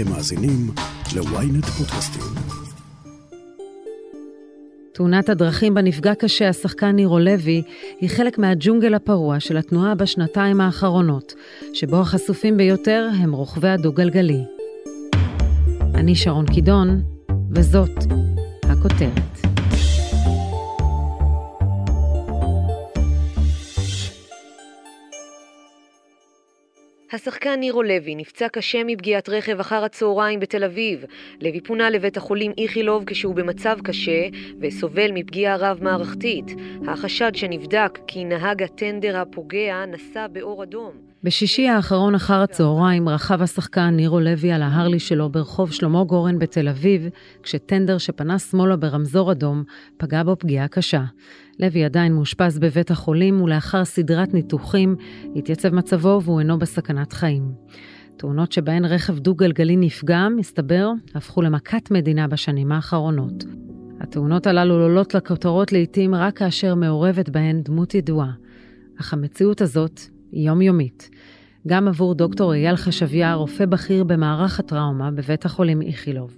אתם מאזינים ל-ynet פודקאסטים. תאונת הדרכים בה נפגע קשה השחקן נירו לוי היא חלק מהג'ונגל הפרוע של התנועה בשנתיים האחרונות, שבו החשופים ביותר הם רוכבי הדו-גלגלי. אני שרון קידון, וזאת הכותרת. השחקן נירו לוי נפצע קשה מפגיעת רכב אחר הצהריים בתל אביב. לוי פונה לבית החולים איכילוב כשהוא במצב קשה וסובל מפגיעה רב-מערכתית. החשד שנבדק כי נהג הטנדר הפוגע נסע באור אדום. בשישי האחרון אחר הצהריים רכב השחקן נירו לוי על ההרלי שלו ברחוב שלמה גורן בתל אביב, כשטנדר שפנה שמאלה ברמזור אדום פגע בו פגיעה קשה. לוי עדיין מאושפז בבית החולים, ולאחר סדרת ניתוחים התייצב מצבו והוא אינו בסכנת חיים. תאונות שבהן רכב דו-גלגלי נפגע, מסתבר, הפכו למכת מדינה בשנים האחרונות. התאונות הללו עולות לכותרות לעתים רק כאשר מעורבת בהן דמות ידועה. אך המציאות הזאת יומיומית. גם עבור דוקטור אייל חשביה, רופא בכיר במערך הטראומה בבית החולים איכילוב.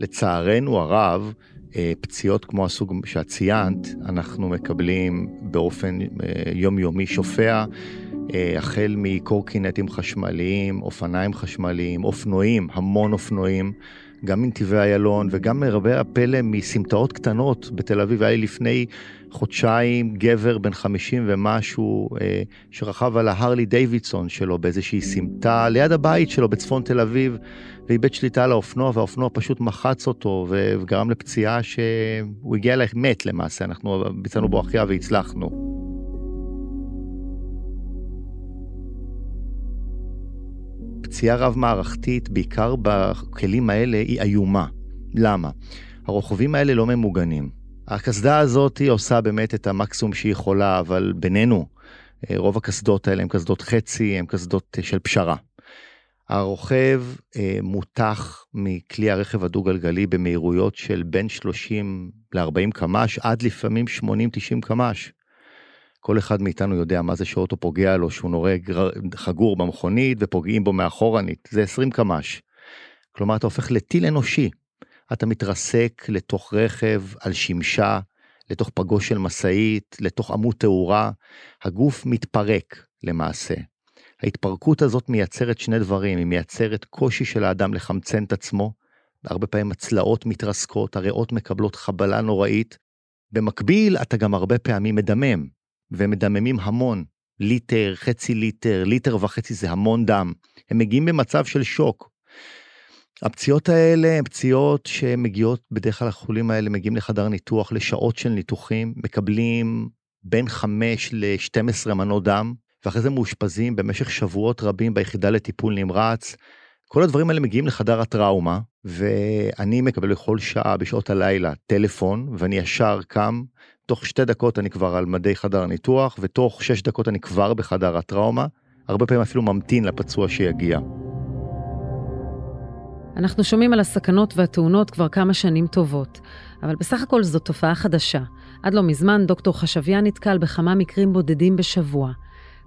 לצערנו הרב, אה, פציעות כמו הסוג שאת ציינת, אנחנו מקבלים באופן אה, יומיומי שופע, אה, החל מקורקינטים חשמליים, אופניים חשמליים, אופנועים, המון אופנועים, גם מנתיבי איילון וגם מרבה הפלא מסמטאות קטנות בתל אביב. היה לי לפני חודשיים גבר בן 50 ומשהו שרכב על ההרלי דיווידסון שלו באיזושהי סמטה ליד הבית שלו בצפון תל אביב. ואיבד שליטה על האופנוע והאופנוע פשוט מחץ אותו וגרם לפציעה שהוא הגיע אליי מת למעשה, אנחנו ביצענו בו החייאה והצלחנו. פציעה רב-מערכתית, בעיקר בכלים האלה, היא איומה. למה? הרוכבים האלה לא ממוגנים. הקסדה הזאת עושה באמת את המקסימום שהיא יכולה, אבל בינינו, רוב הקסדות האלה הן קסדות חצי, הן קסדות של פשרה. הרוכב אה, מותח מכלי הרכב הדו-גלגלי במהירויות של בין 30 ל-40 קמ"ש עד לפעמים 80-90 קמ"ש. כל אחד מאיתנו יודע מה זה שאוטו פוגע לו שהוא נורא חגור במכונית ופוגעים בו מאחורנית, זה 20 קמ"ש. כלומר אתה הופך לטיל אנושי. אתה מתרסק לתוך רכב על שמשה, לתוך פגו של משאית, לתוך עמוד תאורה, הגוף מתפרק למעשה. ההתפרקות הזאת מייצרת שני דברים, היא מייצרת קושי של האדם לחמצן את עצמו, הרבה פעמים הצלעות מתרסקות, הריאות מקבלות חבלה נוראית. במקביל, אתה גם הרבה פעמים מדמם, ומדממים המון, ליטר, חצי ליטר, ליטר וחצי זה המון דם. הם מגיעים במצב של שוק. הפציעות האלה הן פציעות שמגיעות, בדרך כלל החולים האלה מגיעים לחדר ניתוח לשעות של ניתוחים, מקבלים בין 5 ל-12 מנות דם, ואחרי זה מאושפזים במשך שבועות רבים ביחידה לטיפול נמרץ. כל הדברים האלה מגיעים לחדר הטראומה, ואני מקבל בכל שעה בשעות הלילה טלפון, ואני ישר קם, תוך שתי דקות אני כבר על מדי חדר ניתוח, ותוך שש דקות אני כבר בחדר הטראומה, הרבה פעמים אפילו ממתין לפצוע שיגיע. אנחנו שומעים על הסכנות והתאונות כבר כמה שנים טובות, אבל בסך הכל זו תופעה חדשה. עד לא מזמן דוקטור חשביה נתקל בכמה מקרים בודדים בשבוע.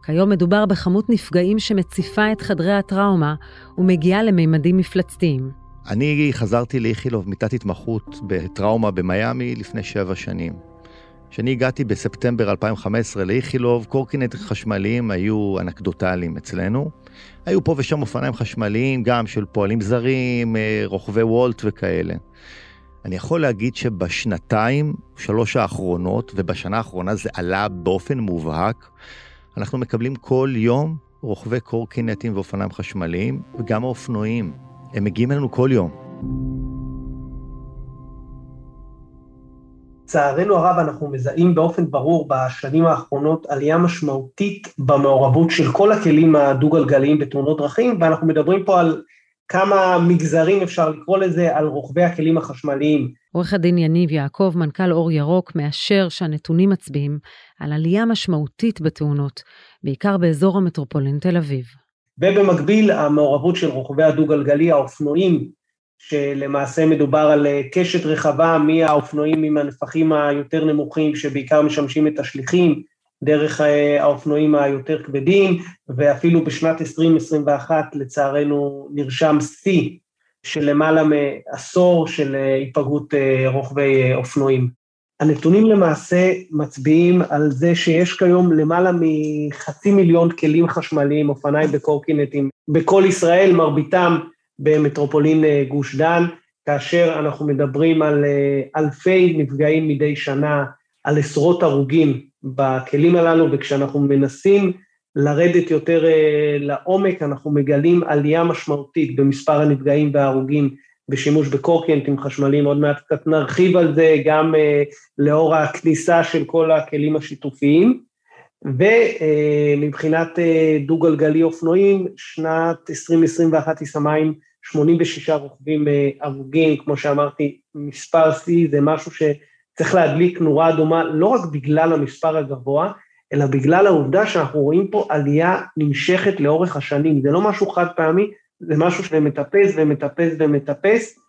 כיום מדובר בכמות נפגעים שמציפה את חדרי הטראומה ומגיעה למימדים מפלצתיים. אני חזרתי לאיכילוב מיטת התמחות בטראומה במיאמי לפני שבע שנים. כשאני הגעתי בספטמבר 2015 לאיכילוב, קורקינט חשמליים היו אנקדוטליים אצלנו. היו פה ושם אופניים חשמליים, גם של פועלים זרים, אה, רוכבי וולט וכאלה. אני יכול להגיד שבשנתיים, שלוש האחרונות, ובשנה האחרונה זה עלה באופן מובהק, אנחנו מקבלים כל יום רוכבי קורקינטים ואופניים חשמליים, וגם האופנועים. הם מגיעים אלינו כל יום. לצערנו הרב, אנחנו מזהים באופן ברור בשנים האחרונות עלייה משמעותית במעורבות של כל הכלים הדו-גלגליים בתאונות דרכים, ואנחנו מדברים פה על כמה מגזרים אפשר לקרוא לזה, על רוכבי הכלים החשמליים. עורך הדין יניב יעקב, מנכ"ל אור ירוק, מאשר שהנתונים מצביעים על עלייה משמעותית בתאונות, בעיקר באזור המטרופולין תל אביב. ובמקביל, המעורבות של רוכבי הדו-גלגלי, האופנועים, שלמעשה מדובר על קשת רחבה מהאופנועים עם הנפחים היותר נמוכים, שבעיקר משמשים את השליחים, דרך אה, האופנועים היותר כבדים, ואפילו בשנת 2021 לצערנו נרשם שיא של למעלה מעשור של היפגעות רוכבי אופנועים. הנתונים למעשה מצביעים על זה שיש כיום למעלה מחצי מיליון כלים חשמליים, אופניים בקורקינטים, בכל ישראל, מרביתם במטרופולין גוש דן, כאשר אנחנו מדברים על אלפי נפגעים מדי שנה, על עשרות הרוגים בכלים הללו, וכשאנחנו מנסים לרדת יותר אה, לעומק, אנחנו מגלים עלייה משמעותית במספר הנפגעים וההרוגים בשימוש בקורקינטים חשמליים, עוד מעט קצת נרחיב על זה גם אה, לאור הכניסה של כל הכלים השיתופיים. ומבחינת אה, דו-גלגלי אופנועים, שנת 2021 הסתיימה עם 86 רוכבים הרוגים, כמו שאמרתי, מספר שיא זה משהו שצריך להדליק נורה אדומה, לא רק בגלל המספר הגבוה, אלא בגלל העובדה שאנחנו רואים פה עלייה נמשכת לאורך השנים, זה לא משהו חד פעמי, זה משהו שמטפס ומטפס ומטפס,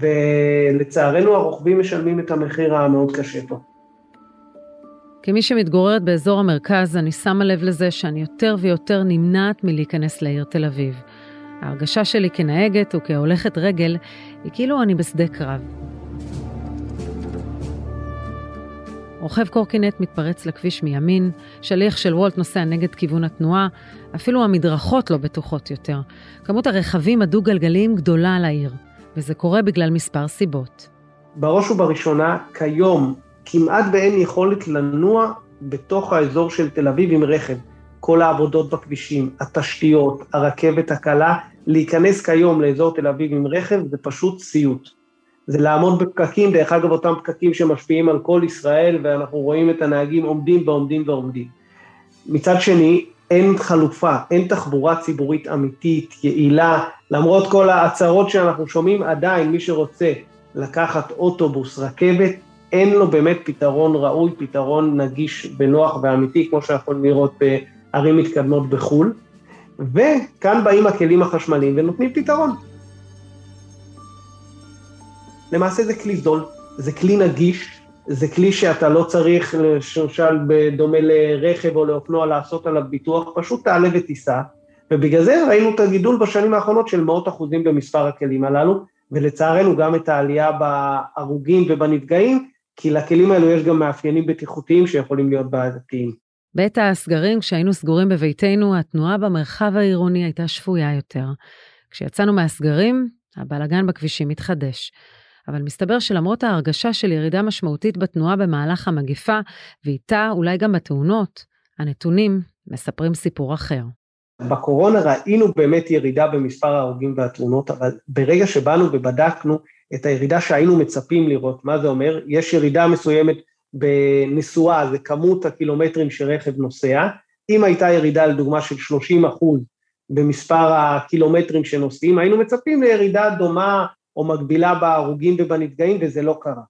ולצערנו הרוכבים משלמים את המחיר המאוד קשה פה. כמי שמתגוררת באזור המרכז, אני שמה לב לזה שאני יותר ויותר נמנעת מלהיכנס לעיר תל אביב. ההרגשה שלי כנהגת וכהולכת רגל היא כאילו אני בשדה קרב. רוכב קורקינט מתפרץ לכביש מימין, שליח של וולט נוסע נגד כיוון התנועה, אפילו המדרכות לא בטוחות יותר. כמות הרכבים הדו-גלגליים גדולה על העיר, וזה קורה בגלל מספר סיבות. בראש ובראשונה, כיום כמעט ואין יכולת לנוע בתוך האזור של תל אביב עם רכב. כל העבודות בכבישים, התשתיות, הרכבת הקלה, להיכנס כיום לאזור תל אביב עם רכב זה פשוט סיוט. זה לעמוד בפקקים, דרך אגב אותם פקקים שמשפיעים על כל ישראל ואנחנו רואים את הנהגים עומדים ועומדים ועומדים. מצד שני, אין חלופה, אין תחבורה ציבורית אמיתית, יעילה, למרות כל ההצהרות שאנחנו שומעים, עדיין מי שרוצה לקחת אוטובוס, רכבת, אין לו באמת פתרון ראוי, פתרון נגיש ונוח ואמיתי, כמו שאנחנו יכולים לראות בערים מתקדמות בחו"ל. וכאן באים הכלים החשמליים ונותנים פתרון. למעשה זה כלי זול, זה כלי נגיש, זה כלי שאתה לא צריך, למשל בדומה לרכב או לאופנוע, לעשות עליו ביטוח, פשוט תעלה ותיסע, ובגלל זה ראינו את הגידול בשנים האחרונות של מאות אחוזים במספר הכלים הללו, ולצערנו גם את העלייה בהרוגים ובנפגעים, כי לכלים האלו יש גם מאפיינים בטיחותיים שיכולים להיות בעייתיים. בעת הסגרים, כשהיינו סגורים בביתנו, התנועה במרחב העירוני הייתה שפויה יותר. כשיצאנו מהסגרים, הבלגן בכבישים התחדש. אבל מסתבר שלמרות ההרגשה של ירידה משמעותית בתנועה במהלך המגפה, ואיתה אולי גם בתאונות, הנתונים מספרים סיפור אחר. בקורונה ראינו באמת ירידה במספר ההרוגים והתאונות, אבל ברגע שבאנו ובדקנו את הירידה שהיינו מצפים לראות, מה זה אומר? יש ירידה מסוימת בנסועה, זה כמות הקילומטרים שרכב נוסע, אם הייתה ירידה לדוגמה של 30 אחוז במספר הקילומטרים שנוסעים, היינו מצפים לירידה דומה או מקבילה בהרוגים ובנפגעים, וזה לא קרה.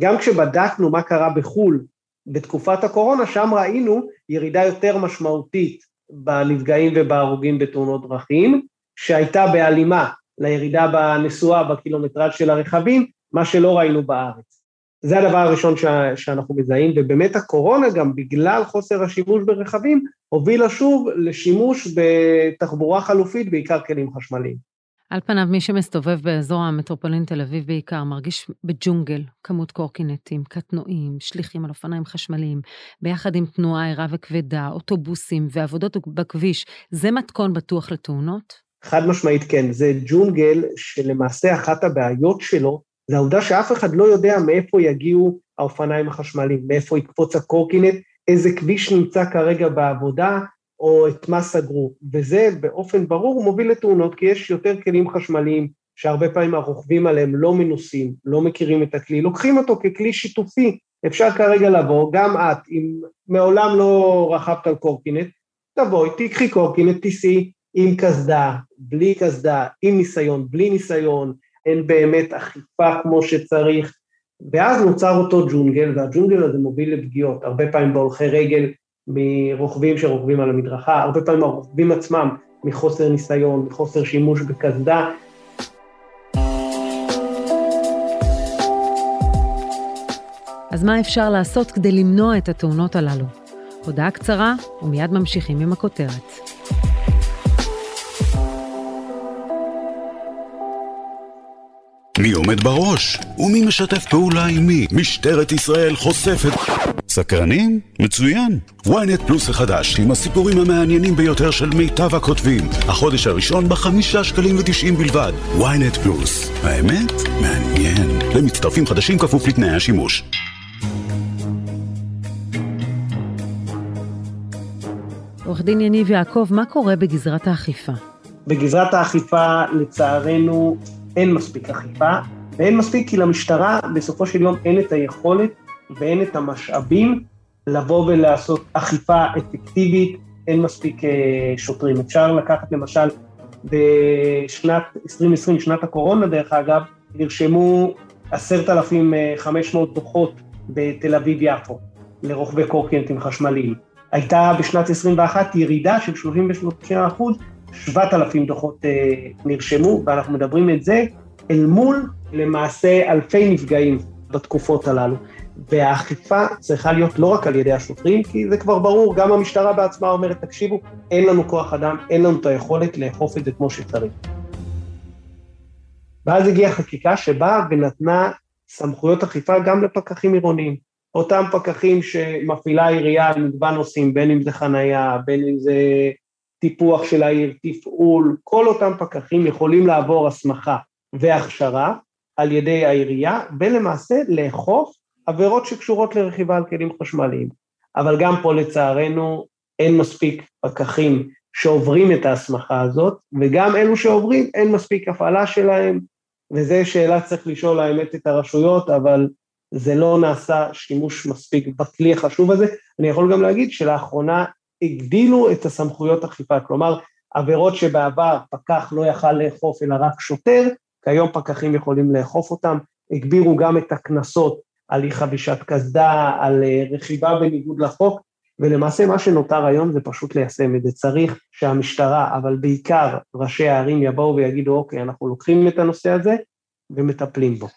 גם כשבדקנו מה קרה בחו"ל בתקופת הקורונה, שם ראינו ירידה יותר משמעותית בנפגעים ובהרוגים בתאונות דרכים, שהייתה בהלימה לירידה בנסועה בקילומטראז' של הרכבים, מה שלא ראינו בארץ. זה הדבר הראשון ש... שאנחנו מזהים, ובאמת הקורונה גם בגלל חוסר השימוש ברכבים, הובילה שוב לשימוש בתחבורה חלופית, בעיקר כלים חשמליים. על פניו, מי שמסתובב באזור המטרופולין תל אביב בעיקר, מרגיש בג'ונגל, כמות קורקינטים, קטנועים, שליחים על אופניים חשמליים, ביחד עם תנועה ערה וכבדה, אוטובוסים ועבודות בכביש, זה מתכון בטוח לתאונות? חד משמעית כן, זה ג'ונגל שלמעשה אחת הבעיות שלו, זה העובדה שאף אחד לא יודע מאיפה יגיעו האופניים החשמליים, מאיפה יקפוץ הקורקינט, איזה כביש נמצא כרגע בעבודה, או את מה סגרו, וזה באופן ברור מוביל לתאונות, כי יש יותר כלים חשמליים שהרבה פעמים הרוכבים עליהם לא מנוסים, לא מכירים את הכלי, לוקחים אותו ככלי שיתופי, אפשר כרגע לבוא, גם את, אם מעולם לא רכבת על קורקינט, תבואי, תיקחי קורקינט, תיסעי עם קסדה, בלי קסדה, עם ניסיון, בלי ניסיון, אין באמת אכיפה כמו שצריך, ואז נוצר אותו ג'ונגל, והג'ונגל הזה מוביל לפגיעות, הרבה פעמים בהולכי רגל, מרוכבים שרוכבים על המדרכה, הרבה פעמים הרוכבים עצמם מחוסר ניסיון, מחוסר שימוש בקסדה. אז מה אפשר לעשות כדי למנוע את התאונות הללו? הודעה קצרה ומיד ממשיכים עם הכותרת. מי עומד בראש? ומי משתף פעולה עם מי? משטרת ישראל חושפת... סקרנים? מצוין. ynet פלוס החדש, עם הסיפורים המעניינים ביותר של מיטב הכותבים. החודש הראשון בחמישה שקלים ותשעים בלבד. ynet פלוס. האמת? מעניין. למצטרפים חדשים כפוף לתנאי השימוש. עורך דין יניב יעקב, מה קורה בגזרת האכיפה? בגזרת האכיפה, לצערנו, אין מספיק אכיפה, ואין מספיק כי למשטרה בסופו של יום אין את היכולת ואין את המשאבים לבוא ולעשות אכיפה אפקטיבית, אין מספיק אה, שוטרים. אפשר לקחת למשל בשנת 2020, שנת הקורונה דרך אגב, נרשמו 10,500 דוחות בתל אביב-יפו לרוכבי קורקינטים חשמליים. הייתה בשנת 21 ירידה של 33 אחוז 7,000 דוחות אה, נרשמו, ואנחנו מדברים את זה אל מול למעשה אלפי נפגעים בתקופות הללו. והאכיפה צריכה להיות לא רק על ידי השוטרים, כי זה כבר ברור, גם המשטרה בעצמה אומרת, תקשיבו, אין לנו כוח אדם, אין לנו את היכולת לאכוף את זה כמו שצריך. ואז הגיעה חקיקה שבאה ונתנה סמכויות אכיפה גם לפקחים עירוניים. אותם פקחים שמפעילה העירייה על מגוון נושאים, בין אם זה חנייה, בין אם זה טיפוח של העיר, תפעול, כל אותם פקחים יכולים לעבור הסמכה והכשרה על ידי העירייה, ולמעשה לאכוף עבירות שקשורות לרכיבה על כלים חשמליים. אבל גם פה לצערנו אין מספיק פקחים שעוברים את ההסמכה הזאת, וגם אלו שעוברים אין מספיק הפעלה שלהם, וזו שאלה צריך לשאול האמת את הרשויות, אבל זה לא נעשה שימוש מספיק בכלי החשוב הזה. אני יכול גם להגיד שלאחרונה הגדילו את הסמכויות אכיפה, כלומר עבירות שבעבר פקח לא יכל לאכוף אלא רק שוטר, כיום פקחים יכולים לאכוף אותם, הגבירו גם את הקנסות על אי חבישת קסדה, על אה, רכיבה בניגוד לחוק, ולמעשה מה שנותר היום זה פשוט ליישם את זה. צריך שהמשטרה, אבל בעיקר ראשי הערים יבואו ויגידו, אוקיי, אנחנו לוקחים את הנושא הזה ומטפלים בו.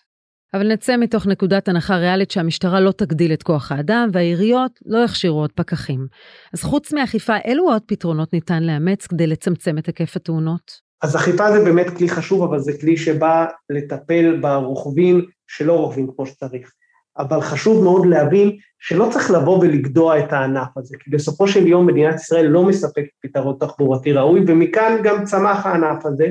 אבל נצא מתוך נקודת הנחה ריאלית שהמשטרה לא תגדיל את כוח האדם והעיריות לא יכשירו עוד פקחים. אז חוץ מאכיפה, אילו עוד פתרונות ניתן לאמץ כדי לצמצם את היקף התאונות? אז אכיפה זה באמת כלי חשוב, אבל זה כלי שבא לטפל ברוכבים שלא רוכבים כמו שצריך. אבל חשוב מאוד להבין שלא צריך לבוא ולגדוע את הענף הזה, כי בסופו של יום מדינת ישראל לא מספקת פתרון תחבורתי ראוי, ומכאן גם צמח הענף הזה,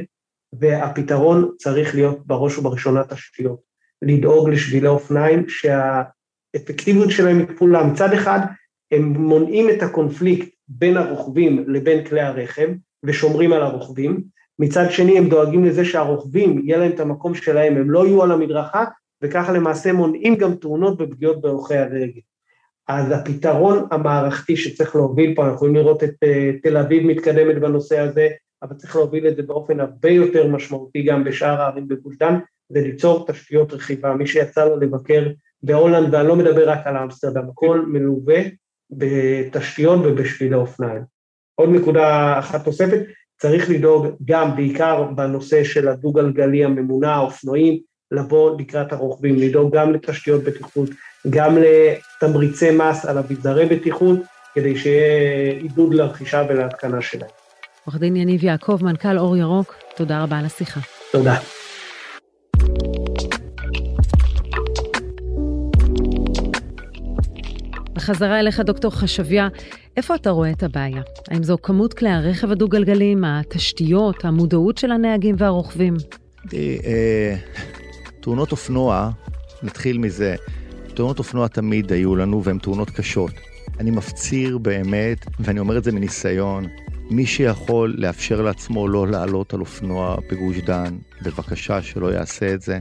והפתרון צריך להיות בראש ובראשונה תשתיות. לדאוג לשבילי אופניים שהאפקטיביות שלהם היא כפולה. מצד אחד, הם מונעים את הקונפליקט בין הרוכבים לבין כלי הרכב ושומרים על הרוכבים, מצד שני הם דואגים לזה שהרוכבים, יהיה להם את המקום שלהם, הם לא יהיו על המדרכה, וככה למעשה מונעים גם תאונות ופגיעות בהולכי הרגל. אז הפתרון המערכתי שצריך להוביל פה, אנחנו יכולים לראות את uh, תל אביב מתקדמת בנושא הזה, אבל צריך להוביל את זה באופן הרבה יותר משמעותי גם בשאר הערים בגוש דן, זה ליצור תשתיות רכיבה. מי שיצא לו לבקר בהולנד, ואני לא מדבר רק על אמסטרדם, הכל מלווה בתשתיות ובשבילי אופניים. עוד נקודה אחת נוספת, צריך לדאוג גם, בעיקר בנושא של הדו-גלגלי הממונע, האופנועים, לבוא לקראת הרוכבים, לדאוג גם לתשתיות בטיחות, גם לתמריצי מס על אביזרי בטיחות, כדי שיהיה עידוד לרכישה ולהתקנה שלהם. עורך דין יניב יעקב, מנכ"ל אור ירוק, תודה רבה על השיחה. תודה. בחזרה אליך, דוקטור חשביה, איפה אתה רואה את הבעיה? האם זו כמות כלי הרכב הדו-גלגליים, התשתיות, המודעות של הנהגים והרוכבים? אה, תאונות אופנוע, נתחיל מזה, תאונות אופנוע תמיד היו לנו והן תאונות קשות. אני מפציר באמת, ואני אומר את זה מניסיון, מי שיכול לאפשר לעצמו לא לעלות על אופנוע בגוש דן, בבקשה שלא יעשה את זה.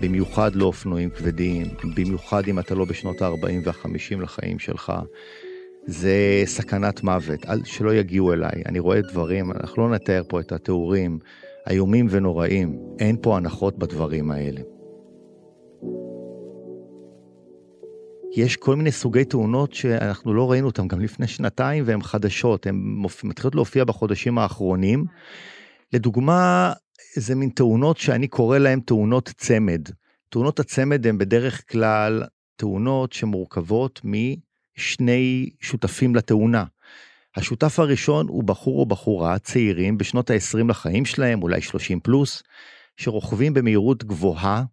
במיוחד לא אופנועים כבדים, במיוחד אם אתה לא בשנות ה-40 וה-50 לחיים שלך. זה סכנת מוות, אל, שלא יגיעו אליי. אני רואה דברים, אנחנו לא נתאר פה את התיאורים איומים ונוראים. אין פה הנחות בדברים האלה. יש כל מיני סוגי תאונות שאנחנו לא ראינו אותן גם לפני שנתיים והן חדשות, הן מתחילות להופיע בחודשים האחרונים. לדוגמה, זה מין תאונות שאני קורא להן תאונות צמד. תאונות הצמד הן בדרך כלל תאונות שמורכבות משני שותפים לתאונה. השותף הראשון הוא בחור או בחורה צעירים בשנות ה-20 לחיים שלהם, אולי 30 פלוס, שרוכבים במהירות גבוהה,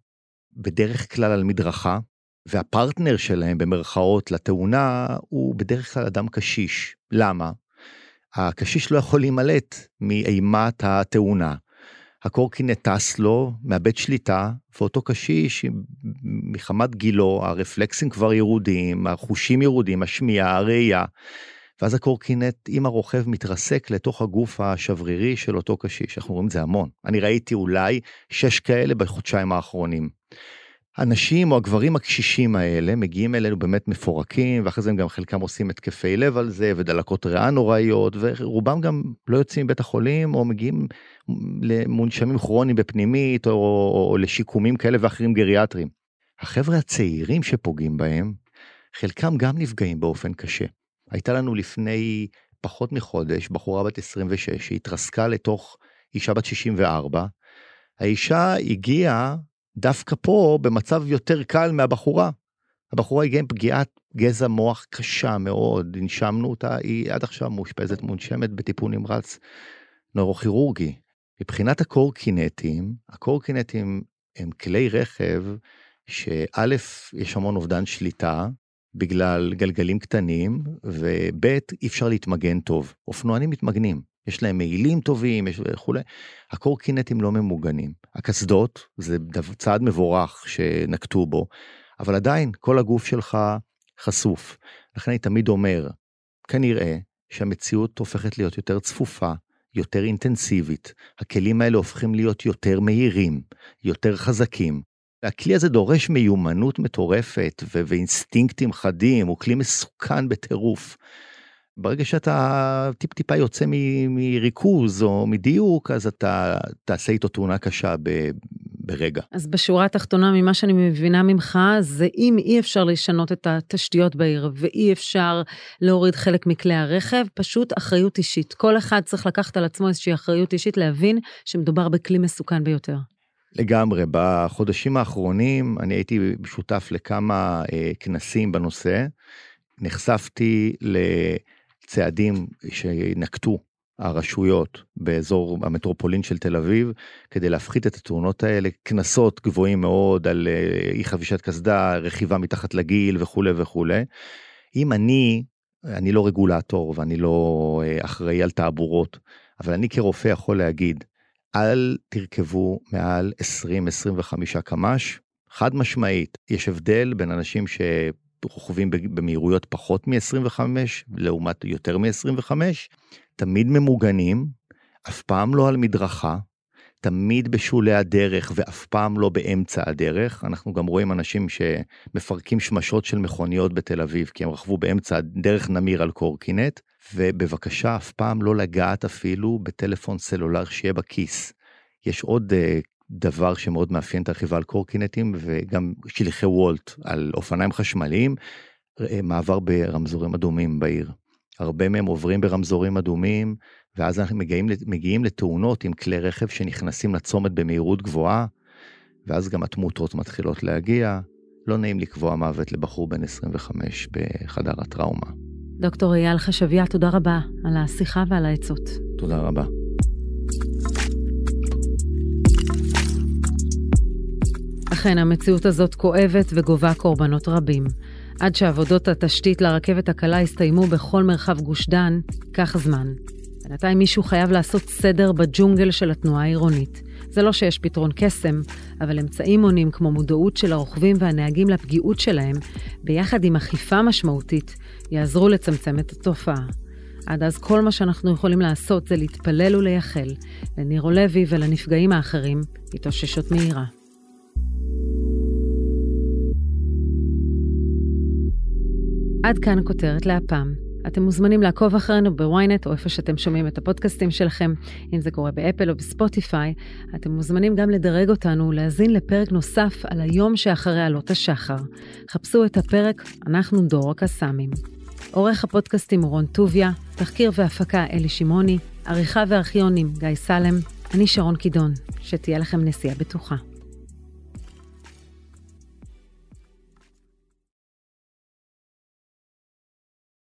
בדרך כלל על מדרכה, והפרטנר שלהם במרכאות לתאונה הוא בדרך כלל אדם קשיש. למה? הקשיש לא יכול להימלט מאימת התאונה. הקורקינט טס לו, מאבד שליטה, ואותו קשיש, מחמת גילו, הרפלקסים כבר ירודים, החושים ירודים, השמיעה, הראייה, ואז הקורקינט עם הרוכב מתרסק לתוך הגוף השברירי של אותו קשיש. אנחנו רואים את זה המון. אני ראיתי אולי שש כאלה בחודשיים האחרונים. הנשים או הגברים הקשישים האלה מגיעים אלינו באמת מפורקים ואחרי זה הם גם חלקם עושים התקפי לב על זה ודלקות ריאה נוראיות ורובם גם לא יוצאים מבית החולים או מגיעים למונשמים כרוניים בפנימית או, או, או לשיקומים כאלה ואחרים גריאטריים. החבר'ה הצעירים שפוגעים בהם חלקם גם נפגעים באופן קשה. הייתה לנו לפני פחות מחודש בחורה בת 26 שהתרסקה לתוך אישה בת 64. האישה הגיעה דווקא פה במצב יותר קל מהבחורה. הבחורה הגיעה עם פגיעת גזע מוח קשה מאוד, הנשמנו אותה, היא עד עכשיו מאושפזת מונשמת בטיפול נמרץ נוירוכירורגי. מבחינת הקורקינטים, הקורקינטים הם כלי רכב שא', יש המון אובדן שליטה, בגלל גלגלים קטנים, וב' אי אפשר להתמגן טוב. אופנוענים מתמגנים, יש להם מעילים טובים יש וכולי. הקורקינטים לא ממוגנים. הקסדות זה צעד מבורך שנקטו בו, אבל עדיין כל הגוף שלך חשוף. לכן אני תמיד אומר, כנראה שהמציאות הופכת להיות יותר צפופה, יותר אינטנסיבית. הכלים האלה הופכים להיות יותר מהירים, יותר חזקים. הכלי הזה דורש מיומנות מטורפת ו- ואינסטינקטים חדים, הוא כלי מסוכן בטירוף. ברגע שאתה טיפ טיפה יוצא מ- מריכוז או מדיוק, אז אתה תעשה איתו תאונה קשה ב- ברגע. אז בשורה התחתונה, ממה שאני מבינה ממך, זה אם אי אפשר לשנות את התשתיות בעיר ואי אפשר להוריד חלק מכלי הרכב, פשוט אחריות אישית. כל אחד צריך לקחת על עצמו איזושהי אחריות אישית להבין שמדובר בכלי מסוכן ביותר. לגמרי. בחודשים האחרונים אני הייתי שותף לכמה אה, כנסים בנושא. נחשפתי לצעדים שנקטו הרשויות באזור המטרופולין של תל אביב כדי להפחית את התאונות האלה, קנסות גבוהים מאוד על אה, אי חבישת קסדה, רכיבה מתחת לגיל וכולי וכולי. אם אני, אני לא רגולטור ואני לא אה, אחראי על תעבורות, אבל אני כרופא יכול להגיד, אל תרכבו מעל 20-25 קמ"ש. חד משמעית, יש הבדל בין אנשים שרוכבים במהירויות פחות מ-25 לעומת יותר מ-25, תמיד ממוגנים, אף פעם לא על מדרכה, תמיד בשולי הדרך ואף פעם לא באמצע הדרך. אנחנו גם רואים אנשים שמפרקים שמשות של מכוניות בתל אביב כי הם רכבו באמצע דרך נמיר על קורקינט. ובבקשה אף פעם לא לגעת אפילו בטלפון סלולר שיהיה בכיס. יש עוד uh, דבר שמאוד מאפיין את הרכיבה על קורקינטים וגם שליחי וולט על אופניים חשמליים, uh, מעבר ברמזורים אדומים בעיר. הרבה מהם עוברים ברמזורים אדומים, ואז אנחנו מגיעים, מגיעים לתאונות עם כלי רכב שנכנסים לצומת במהירות גבוהה, ואז גם התמותות מתחילות להגיע. לא נעים לקבוע מוות לבחור בן 25 בחדר הטראומה. דוקטור אייל חשביה, תודה רבה על השיחה ועל העצות. תודה רבה. אכן, המציאות הזאת כואבת וגובה קורבנות רבים. עד שעבודות התשתית לרכבת הקלה יסתיימו בכל מרחב גוש דן, ייקח זמן. בינתיים מישהו חייב לעשות סדר בג'ונגל של התנועה העירונית. זה לא שיש פתרון קסם, אבל אמצעים מונים כמו מודעות של הרוכבים והנהגים לפגיעות שלהם, ביחד עם אכיפה משמעותית, יעזרו לצמצם את התופעה. עד אז כל מה שאנחנו יכולים לעשות זה להתפלל ולייחל לנירו לוי ולנפגעים האחרים התאוששות מהירה. עד כאן הכותרת להפעם. אתם מוזמנים לעקוב אחרינו בוויינט או איפה שאתם שומעים את הפודקאסטים שלכם, אם זה קורה באפל או בספוטיפיי. אתם מוזמנים גם לדרג אותנו ולהאזין לפרק נוסף על היום שאחרי עלות השחר. חפשו את הפרק "אנחנו דור הקסאמים". עורך הפודקאסטים הוא רון טוביה, תחקיר והפקה אלי שמעוני, עריכה וארכיונים גיא סלם, אני שרון קידון, שתהיה לכם נסיעה בטוחה.